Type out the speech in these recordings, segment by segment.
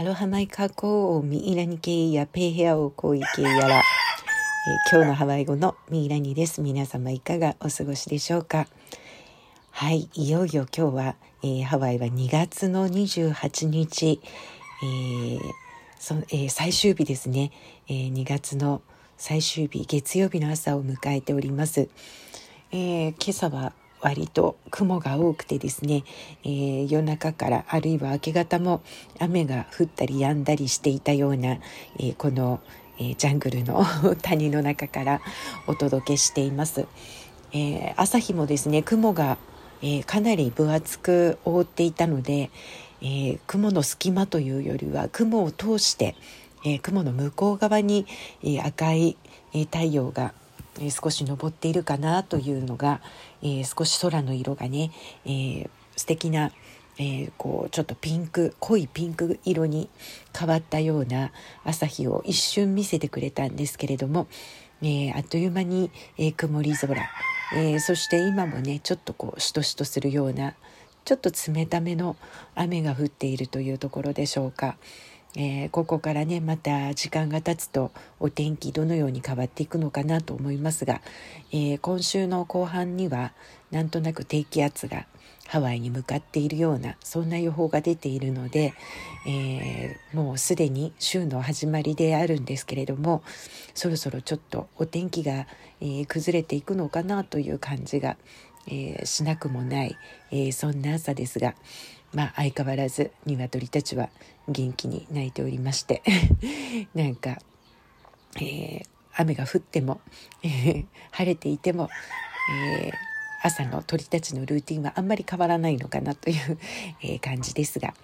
アロハマイカコーミイラニ系やペイヘアオコイ系やら、えー、今日のハワイ語のミイラニです。皆様いかがお過ごしでしょうか。はい、いよいよ今日は、えー、ハワイは2月の28日、えーそえー、最終日ですね、えー、2月の最終日月曜日の朝を迎えております、えー、今朝は割と雲が多くてですね、えー、夜中からあるいは明け方も雨が降ったり止んだりしていたような、えー、この、えー、ジャングルの 谷の中からお届けしています。え朝日もですね雲が、えかなり分厚く覆っていたので、え雲の隙間というよりは雲を通して、え雲の向こう側に、え赤い、え太陽がえ少し昇っているかなというのが、えー、少し空の色がね、えー、素敵な、え、こうちょっとピンク濃いピンク色に変わったような朝日を一瞬見せてくれたんですけれども、え、あっという間に、え、曇り空、え、そして今もねちょっとこうしとしとするようなちょっと冷ための雨が降っているというところでしょうか。えー、ここからねまた時間が経つとお天気どのように変わっていくのかなと思いますが、えー、今週の後半にはなんとなく低気圧がハワイに向かっているようなそんな予報が出ているので、えー、もうすでに週の始まりであるんですけれどもそろそろちょっとお天気が、え崩れていくのかなという感じが、えしなくもない、えそんな朝ですが。まあ相変わらず鶏たちは元気に鳴いておりまして なんか、えー、雨が降っても、え、晴れていても、えー、朝の鳥たちのルーティンはあんまり変わらないのかなという、え感じですが。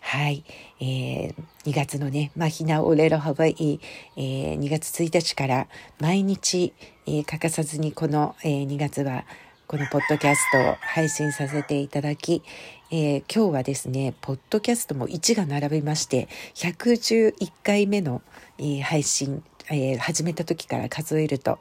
はい、えー、2月のね、マヒナオレロハワイ、えー、2月1日から毎日、えー、欠かさずにこの、えー、2月はこのポッドキャストを配信させていただき、えー、今日はですね、ポッドキャストも1が並びまして、111回目の、えー、配信、えー、始めた時から数えると、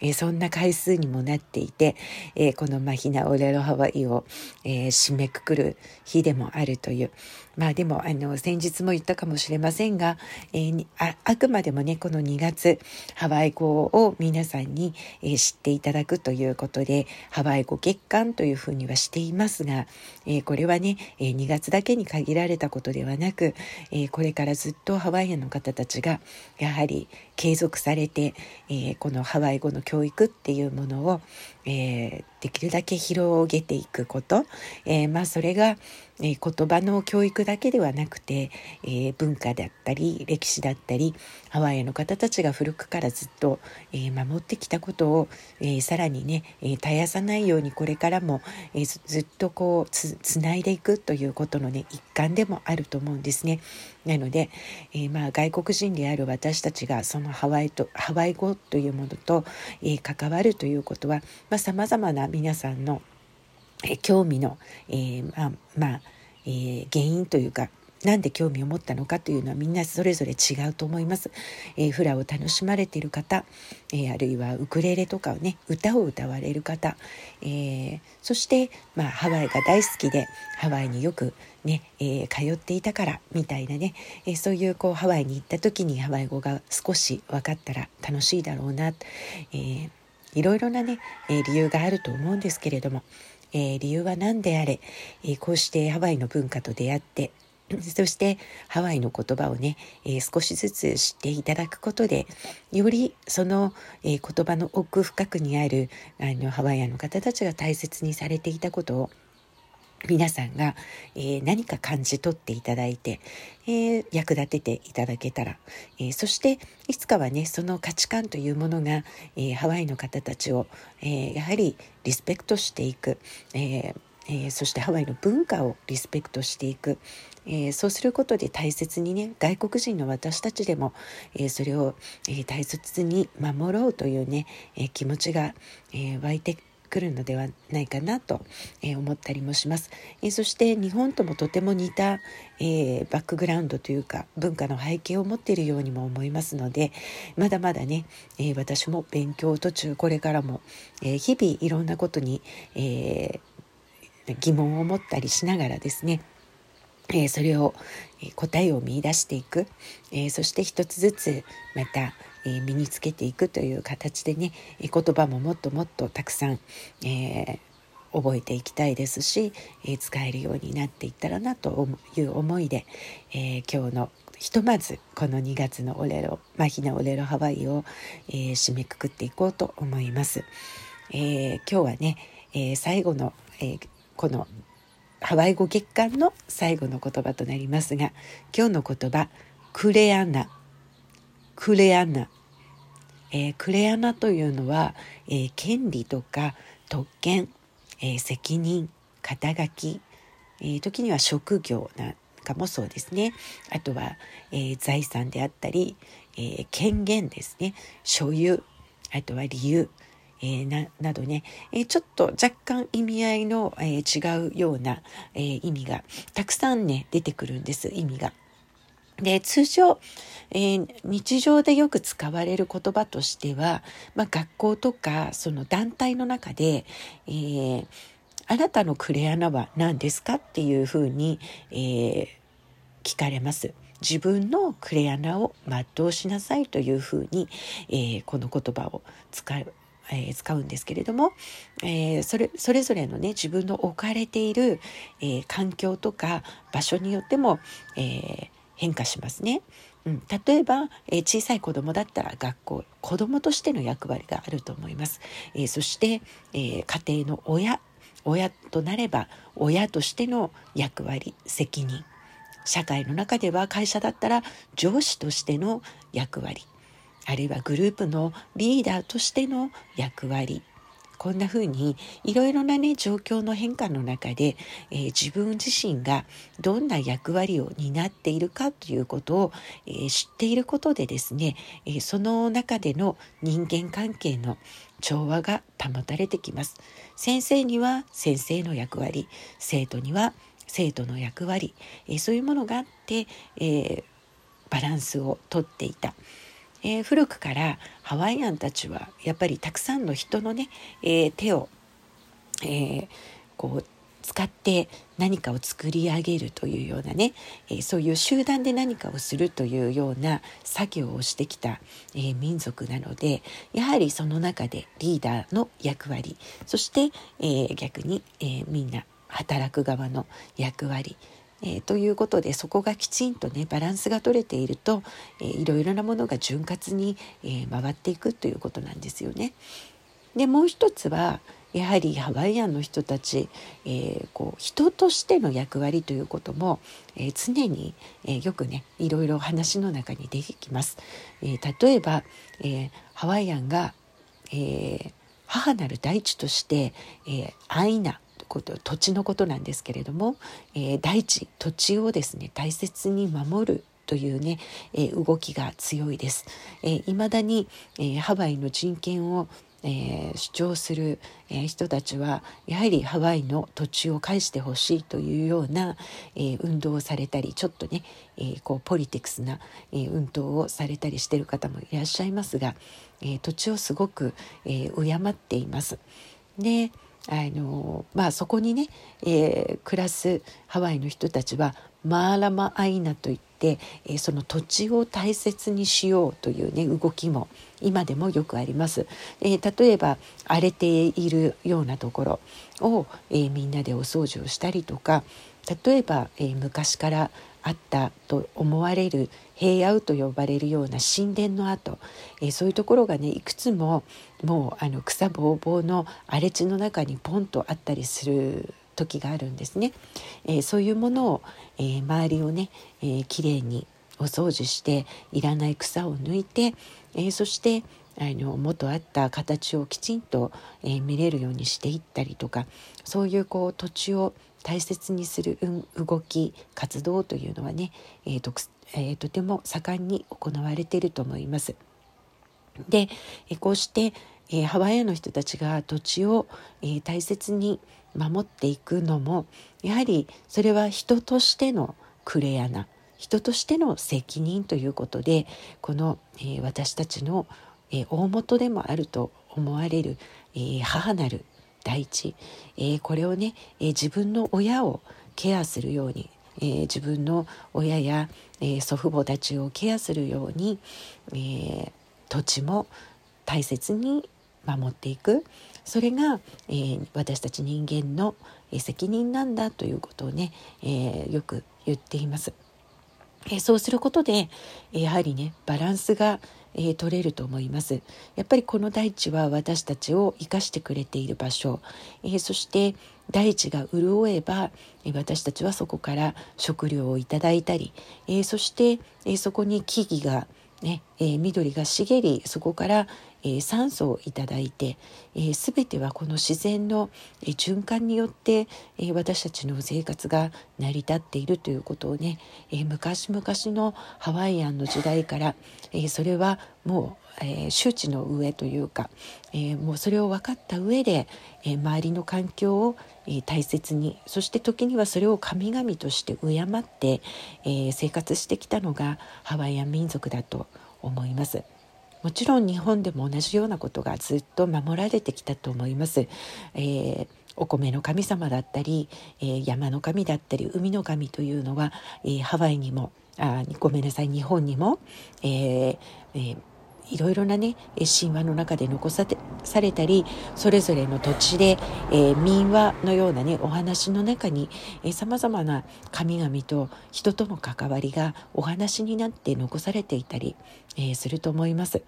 えそんな回数にもなっていて、えこのマヒナ・オレロ・ハワイを、え締めくくる日でもあるという、まあでも、あの、先日も言ったかもしれませんが、えー、ああくまでもね、この2月、ハワイ語を皆さんに、えー、知っていただくということで、ハワイ語月間というふうにはしていますが、えー、これはね、え2月だけに限られたことではなく、えこれからずっとハワイアの方たちが、やはり継続されて、えこのハワイ語の教育っていうものを、えできるだけ広げていくこと、えまあそれが、え言葉の教育だけではなくて、えー、文化だったり歴史だったりハワイの方たちが古くからずっと、えー、守ってきたことを、えー、さらにね、え絶やさないようにこれからも、えずっとこうつつないでいくということのね一環でもあると思うんですね。なので、えまあ、外国人である私たちがそのハワイとハワイ語というものと、え関わるということはさまざ、まな皆さんの興味の、えー、まあ、まあ、えー、原因というかなんで興味を持ったのかというのはみんなそれぞれ違うと思います。えー、フラを楽しまれている方、えー、あるいはウクレレとかをね歌を歌われる方、えー、そして、まあ、ハワイが大好きでハワイによくね、え通っていたからみたいなね、えそういうこうハワイに行った時にハワイ語が少し分かったら楽しいだろうな、えいろいろなね、え理由があると思うんですけれどもえー、理由は何であれ、えー、こうしてハワイの文化と出会って そしてハワイの言葉をね、えー、少しずつ知っていただくことでよりその、え、言葉の奥深くにあるあのハワイアンの方たちが大切にされていたことを皆さんが、えー、何か感じ取っていただいて、えー、役立てていただけたら、えー、そしていつかはねその価値観というものが、えハワイの方たちを、えやはりリスペクトしていく、ええそしてハワイの文化をリスペクトしていく、えそうすることで大切にね外国人の私たちでも、えそれを、え大切に守ろうというね、え気持ちが、え湧いてくるのではないかなと、え思ったりもします、えそして日本ともとても似た、えバックグラウンドというか文化の背景を持っているようにも思いますのでまだまだね、え私も勉強途中これからも、え日々いろんなことに、え疑問を持ったりしながらですねえ、それを、え答えを見いだしていく、え、そして一つずつまた、え身につけていくという形でね、言葉ももっともっとたくさん、え覚えていきたいですし、え使えるようになっていったらなという思いで、え今日のひとまずこの2月のオレロマヒナオレロハワイを、え、締めくくっていこうと思います。えー、今日はね、えー、最後の、えこのハワイ語月間の最後の言葉となりますが今日の言葉クレアナクレアナ、えー、クレアナというのは、えー、権利とか特権、えー、責任肩書き、えー、時には職業なんかもそうですね。あとは、えー、財産であったり、えー、権限ですね。所有あとは理由えー、ななどね、えー、ちょっと若干意味合いの、えー、違うような、え意味がたくさんね出てくるんです意味が。で通常、え日常でよく使われる言葉としては、まあ、学校とかその団体の中で、えあなたのクレアナは何ですかっていうふうに、え聞かれます。自分のクレアナを全うしなさいというふうに、えー、この言葉を使うえー、使うんですけれども、えー、それそれぞれのね自分の置かれている、えー、環境とか場所によっても、え変化しますね。うん、例えば、え小さい子供だったら学校子供としての役割があると思います。えそして、え家庭の親親となれば親としての役割責任社会の中では会社だったら上司としての役割あるいはグループのリーダーとしての役割こんな風にいろいろなね状況の変化の中で、えー、自分自身がどんな役割を担っているかということを、えー、知っていることでですね、えー、その中での人間関係の調和が保たれてきます先生には先生の役割生徒には生徒の役割、えそういうものがあって、えバランスをとっていた。えー、古くからハワイアンたちはやっぱりたくさんの人のね、えー、手を、えー、こう使って何かを作り上げるというようなね、えー、そういう集団で何かをするというような作業をしてきた、えー、民族なのでやはりその中でリーダーの役割そして、えー、逆に、えみんな働く側の役割えー、ということでそこがきちんとねバランスが取れていると、えー、いろいろなものが潤滑に、えー、回っていくということなんですよね。でもう一つはやはりハワイアンの人たち、えー、こう人としての役割ということも、えー、常に、えー、よくねいろいろ話の中に出てきます。え例えば、えハワイアンが、え母なる大地として、えアイナこと土地のことなんですけれども、えー、大地土地をですね大切に守るというね、えー、動きが強いです。えー、だに、えー、ハワイの人権をえー、主張する、えー、人たちはやはりハワイの土地を返してほしいというような、えー、運動をされたりちょっとね、えこうポリティクスな、え運動をされたりしてる方もいらっしゃいますが、え土地をすごく、え敬っています。であのまあ、そこにね、えー、暮らすハワイの人たちはマーラマアイナといって、えー、その土地を大切にしようというね動きも今でもよくあります。えー、例えば荒れているようなところを、えみんなでお掃除をしたりとか例えば、え昔からあったと思われる平野と呼ばれるような神殿の跡、えー、そういうところがねいくつももうあの草ぼうぼうの荒れ地の中にポンとあったりする時があるんですね。えー、そういうものを、えー、周りをね、えー、きれいにお掃除していらない草を抜いて、え、そしてあの元あった形をきちんと、え、見れるようにしていったりとかそういうこう土地を大切にする動き活動というのはね、えーとえー、とても盛んに行われていると思います。で、えこうして、えー、ハワイアの人たちが土地を、えー、大切に守っていくのもやはりそれは人としてのクレアな人としての責任ということでこの、えー、私たちの、え大元でもあると思われる、え母なる大地、えー、これをね、えー、自分の親をケアするようにえー、自分の親や、えー、祖父母たちをケアするように、えー、土地も大切に守っていくそれが、えー、私たち人間の責任なんだということをね、えー、よく言っています。えー、そうすることでやはりねバランスが、えー、取れると思います。やっぱりこの大地は私たちを生かしてくれている場所、えー、そして大地が潤えば私たちはそこから食料をいただいたり、え、そして、え、そこに木々がね、えー、緑が茂りそこから、えー、酸素をいただいて、えー、全てはこの自然の、えー、循環によって、えー、私たちの生活が成り立っているということをね、えー、昔々のハワイアンの時代から、えー、それはもう、えー、周知の上というか、えー、もうそれを分かった上で、えー、周りの環境を、えー、大切にそして時にはそれを神々として敬って、えー、生活してきたのがハワイアン民族だと思います。もちろん日本でも同じようなことがずっと守られてきたと思います。えーお米の神様だったり、えー、山の神だったり海の神というのは、えー、ハワイにもあごめんなさい日本にも、えーえーいろいろなね神話の中で残さされたりそれぞれの土地で、えー、民話のようなねお話の中にさまざまな神々と人との関わりがお話になって残されていたり、えー、すると思います。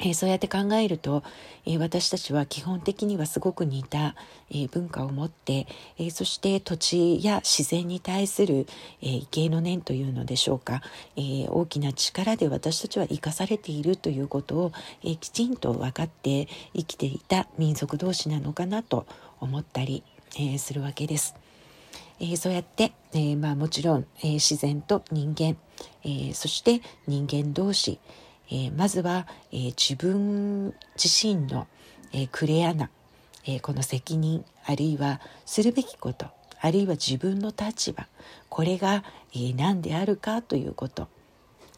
えー、そうやって考えると、えー、私たちは基本的にはすごく似た、えー、文化を持って、えそして土地や自然に対する、えー、芸の念というのでしょうか、え大きな力で私たちは生かされているということを、えきちんと分かって生きていた民族同士なのかなと思ったり、えするわけです。えー、そうやって、えー、まあ、もちろん、えー、自然と人間、えそして人間同士、えー、まずは、えー、自分自身の、えー、クレアな、えこの責任あるいはするべきことあるいは自分の立場これが、え何であるかということ、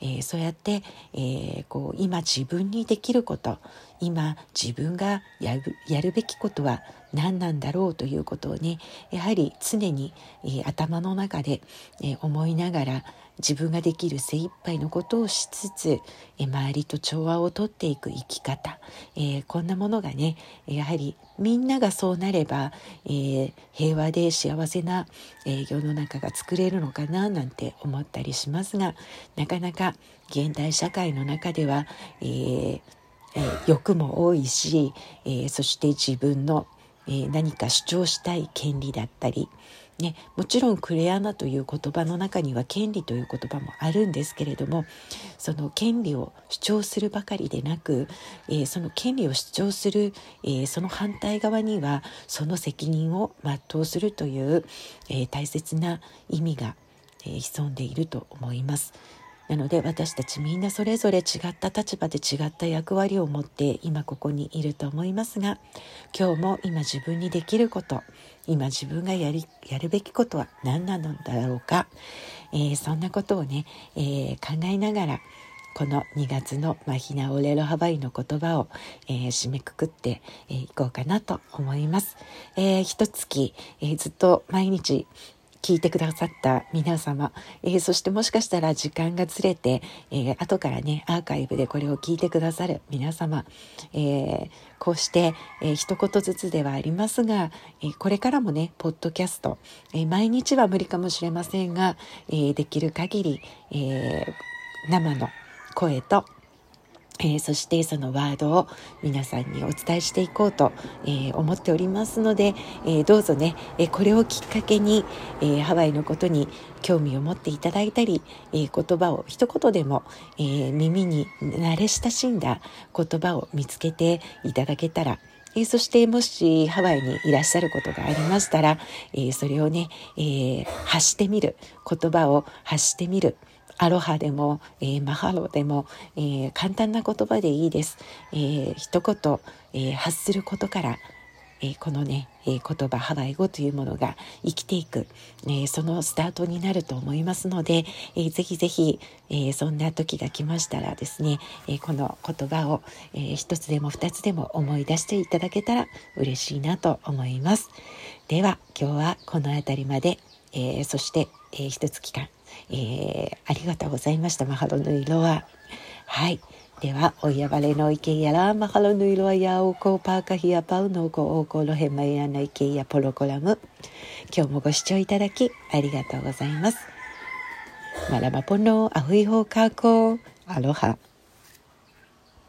えそうやって、えこう今自分にできること今自分がやるやるべきことは何なんだろうということをねやはり常に、え頭の中で、え思いながら自分ができる精一杯のことをしつつ、え周りと調和をとっていく生き方、え、こんなものがねやはりみんながそうなれば、え、平和で幸せな、え、世の中が作れるのかななんて思ったりしますがなかなか現代社会の中では、え欲も多いし、えそして自分の、え何か主張したい権利だったり、ね、もちろんクレアナという言葉の中には権利という言葉もあるんですけれどもその権利を主張するばかりでなく、えー、その権利を主張する、えー、その反対側にはその責任を全うするという、えー、大切な意味が、え潜んでいると思います。なので私たちみんなそれぞれ違った立場で違った役割を持って今ここにいると思いますが今日も今自分にできること今自分がやりやるべきことは何なのだろうか、えー、そんなことをね、えー、考えながらこの2月のマヒナオレロハバイの言葉を、えー、締めくくってい、えー、こうかなと思います。えー、一月、えー、ずっと毎日聞いてくださった皆様、えー、そしてもしかしたら時間がずれて、えー、後からね、アーカイブでこれを聞いてくださる皆様、えー、こうして、えー、一言ずつではありますが、えこれからもね、ポッドキャスト、え毎日は無理かもしれませんが、えできる限り、え生の声とえー、そしてそのワードを皆さんにお伝えしていこうと、えー、思っておりますので、えー、どうぞね、えこれをきっかけに、えハワイのことに興味を持っていただいたり、え言葉を一言でも、え耳に慣れ親しんだ言葉を見つけていただけたらえそしてもしハワイにいらっしゃることがありましたら、えそれをね、え発してみる言葉を発してみるアロハでも、えー、マハロでも、えー、簡単な言葉でいいです。えー、一言、え発することから、えこのね、え言葉ハワイ語というものが生きていく、えそのスタートになると思いますので、えぜひぜひ、えそんな時が来ましたらですね、えこの言葉を、え一つでも二つでも思い出していただけたら嬉しいなと思います。では今日はこの辺りまで、えそして、えー、一月間、えー、ありがとうございましたマハロの色は。はい。ではおやばれのいけやらマハロの色はやおこパーカヒアパウノコオコロヘマヤのいけやポロコラム。今日もご視聴いただきありがとうございます。マラマポのアフイホーカーコーアロハ。